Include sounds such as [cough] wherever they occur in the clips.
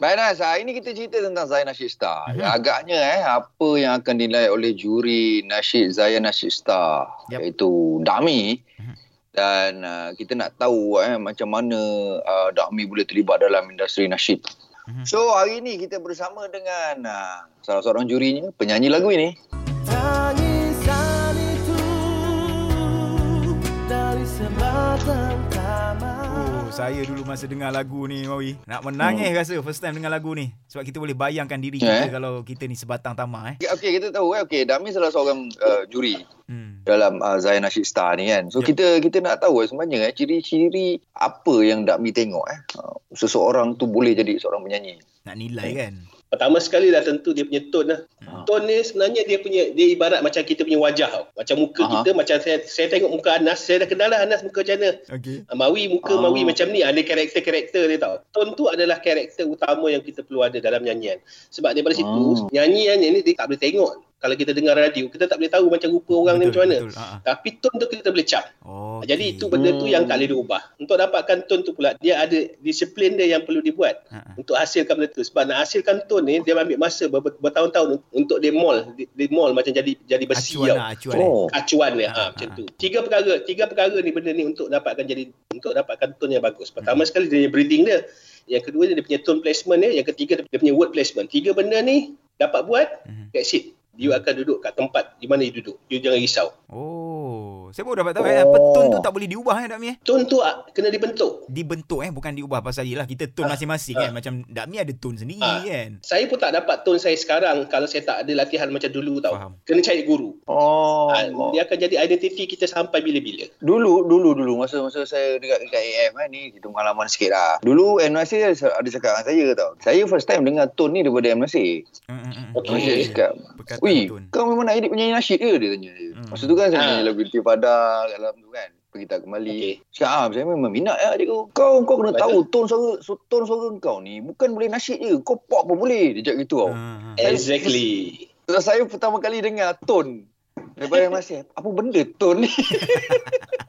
Baik Nas, hari ini kita cerita tentang Zayan Nasyid Star. Uh-huh. Agaknya eh, apa yang akan dinilai oleh juri Nasyid Zayan Nasyid Star yep. iaitu Dami. Uh-huh. Dan uh, kita nak tahu eh, macam mana uh, Dami boleh terlibat dalam industri nasyid. Uh-huh. So hari ini kita bersama dengan uh, salah seorang jurinya, penyanyi lagu ini. Saya dulu masa dengar lagu ni Mawi nak menangis hmm. rasa first time dengar lagu ni sebab kita boleh bayangkan diri kita eh? kalau kita ni sebatang tamar eh okey kita tahu eh okey Dami salah seorang uh, juri hmm. dalam uh, Zayan Nasheed Star ni kan so yep. kita kita nak tahu eh, sebenarnya eh ciri-ciri apa yang Dami tengok eh uh, seseorang tu boleh jadi seorang penyanyi nak nilai kan Pertama sekali dah tentu dia punya tone lah. Hmm. Tone ni sebenarnya dia punya dia ibarat macam kita punya wajah tau. Macam muka Aha. kita macam saya saya tengok muka Anas, saya dah kenal lah Anas muka macam mana. Okay. Ah, Mawi muka oh. Mawi macam ni, ada karakter-karakter dia tau. Tone tu adalah karakter utama yang kita perlu ada dalam nyanyian. Sebab daripada situ, oh. nyanyian ni dia tak boleh tengok kalau kita dengar radio kita tak boleh tahu macam rupa orang betul, ni macam mana betul, uh-huh. tapi tone tu kita boleh cap okay. jadi itu benda tu yang tak boleh diubah untuk dapatkan tone tu pula dia ada disiplin dia yang perlu dibuat uh-huh. untuk hasilkan benda tu sebab nak hasilkan tone ni dia ambil masa ber- bertahun-tahun untuk dia mall di, di mall macam jadi jadi besi acuan lah, acuan, oh. acuan dia uh-huh. ha, macam tu tiga perkara tiga perkara ni benda ni untuk dapatkan jadi untuk dapatkan tone yang bagus pertama uh-huh. sekali dia breathing dia yang kedua dia punya tone placement dia yang ketiga dia punya word placement tiga benda ni dapat buat uh-huh. that's it you akan duduk kat tempat di mana you duduk. You jangan risau. Oh, saya baru dapat tahu oh. eh, apa tone tu tak boleh diubah eh Dakmi eh? Tone tu ah, kena dibentuk. Dibentuk eh, bukan diubah pasal lah kita tone ah. masing-masing ah. kan. Macam Dakmi ada tone sendiri ah. kan. Saya pun tak dapat tone saya sekarang kalau saya tak ada latihan macam dulu tau. Faham. Kena cari guru. Oh. Ah, dia akan jadi identiti kita sampai bila-bila. Dulu, dulu, dulu. Masa masa saya dekat dekat AM kan ni, kita pengalaman sikit lah. Dulu NYC ada cakap dengan saya tau. Saya first time dengar tone ni daripada MNC. Mm-hmm. Okay. Saya cakap, Wih, kau memang nak edit penyanyi nasyid ke? Dia tanya. Hmm. Masa tu kan saya ha. nyanyi lagu Intifada kat dalam tu kan. Pergi tak kembali. Okay. Cakap, ah, saya memang minat ya adik kau. Kau, kau kena Betul. tahu tone suara, so, tone suara kau ni bukan boleh nasyid je. Kau pop pun boleh. Dia cakap gitu tau. Hmm. Exactly. Saya, saya pertama kali dengar tone. Daripada masih, apa benda tone ni? [laughs]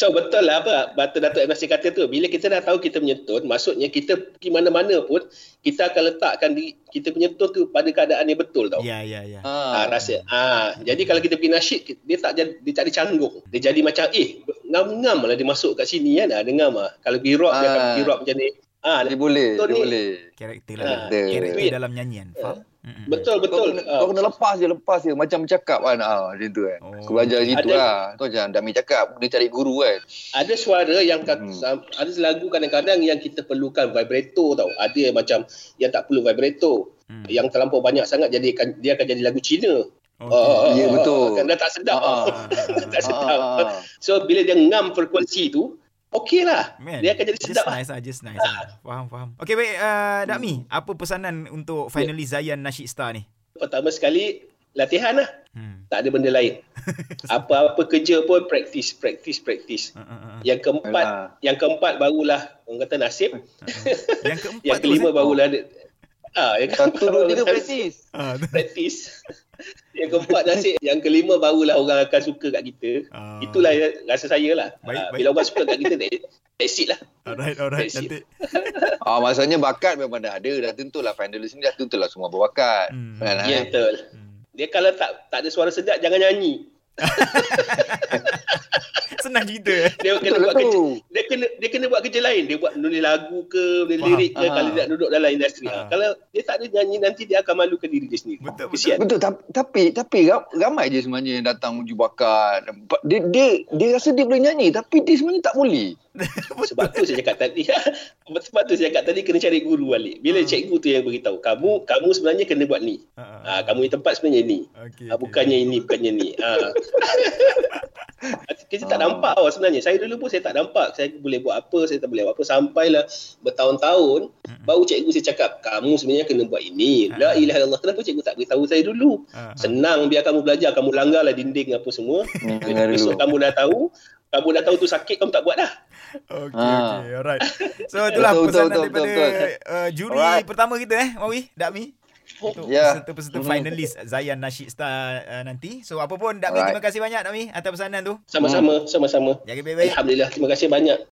So betul lah apa Batu Datuk Ibn kata tu Bila kita dah tahu kita punya tone Maksudnya kita pergi mana-mana pun Kita akan letakkan di, kita punya tone tu Pada keadaan yang betul tau Ya ya ya ha, Rasa ha, Jadi kalau kita pergi nasyid Dia tak jadi, dia tak canggung Dia jadi macam eh Ngam-ngam lah dia masuk kat sini kan Ada ngam lah Kalau pergi rock ha. dia akan pergi rock macam ni Ah, dia boleh, dia ni, boleh. Karakter lah. Karakter dalam nyanyian. Faham? Mm-hmm. Betul betul. Kau kena, uh. kau kena lepas je lepas je macam bercakap kan ah macam tu kan. Oh. Kau belajar situ ada, lah. Tu macam Dami cakap dia cari guru kan. Ada suara yang hmm. ada lagu kadang-kadang yang kita perlukan vibrato tau. Ada macam yang tak perlu vibrato. Hmm. Yang terlampau banyak sangat jadi dia akan jadi lagu Cina. Okay. Oh, ya betul. Kan dah tak sedap. Ah. [laughs] tak sedap. so bila dia ngam frekuensi tu okey lah. Man, dia akan jadi sedap. Just nice lah, just nice lah. [laughs] Faham, faham. Okay, baik. Uh, Dakmi, hmm. apa pesanan untuk finally yeah. Zayan Nasheed Star ni? Pertama sekali, latihan lah. Hmm. Tak ada benda lain. [laughs] Apa-apa kerja pun, practice, practice, practice. Uh, uh, uh. Yang keempat, Alah. yang keempat barulah, orang kata nasib. Uh, uh. Yang keempat [laughs] yang kelima tu, barulah... Oh. Ah, yang Satu, dua, tiga, practice. [laughs] practice. yang keempat nasib yang kelima barulah orang akan suka kat kita. Uh, itulah rasa saya lah. Baik, uh, bila orang suka kat kita that's it lah. Alright alright. Cantik [laughs] ah, maksudnya bakat memang dah ada dah tentulah finalist ni dah tentulah semua berbakat. Hmm. kan, ya betul. Hmm. dia kalau tak tak ada suara sedap jangan nyanyi [laughs] Senang cerita. Dia kena buat kerja. Dia kena dia kena buat kerja lain. Dia buat nulis lagu ke, nulis lirik ke kalau dia nak duduk dalam industri. Ha. Kalau dia tak ada nyanyi nanti dia akan malu ke diri dia sendiri. Betul betul. betul. Tapi tapi ramai je sebenarnya yang datang uji bakat. Dia dia dia rasa dia boleh nyanyi tapi dia sebenarnya tak boleh. [laughs] sebab tu saya cakap tadi [laughs] sebab tu saya cakap tadi kena cari guru balik bila uh. cikgu tu yang beritahu kamu kamu sebenarnya kena buat ni uh, uh. Ha, kamu di tempat sebenarnya ni okay, ha, bukannya okay. ini bukannya ni ha. [laughs] [laughs] kita tak nampak oh, sebenarnya saya dulu pun saya tak nampak saya boleh buat apa saya tak boleh buat apa sampailah bertahun-tahun baru cikgu saya cakap kamu sebenarnya kena buat ini la ilaha illallah kenapa cikgu tak beritahu saya dulu uh. senang biar kamu belajar kamu langgarlah dinding apa semua [laughs] besok kamu dah tahu kamu dah tahu tu sakit kamu tak buat dah. Okay, ha. okay, alright. So [laughs] itulah betul, pesanan betul, daripada betul, betul. Uh, juri alright. pertama kita eh, Mawi, Dakmi. Untuk yeah. peserta-peserta mm-hmm. finalis Zayan Nasheed Star uh, nanti. So apa pun Dakmi, terima kasih banyak Dakmi atas pesanan tu. Sama-sama, sama-sama. Jaga baik-baik. Alhamdulillah, terima kasih banyak.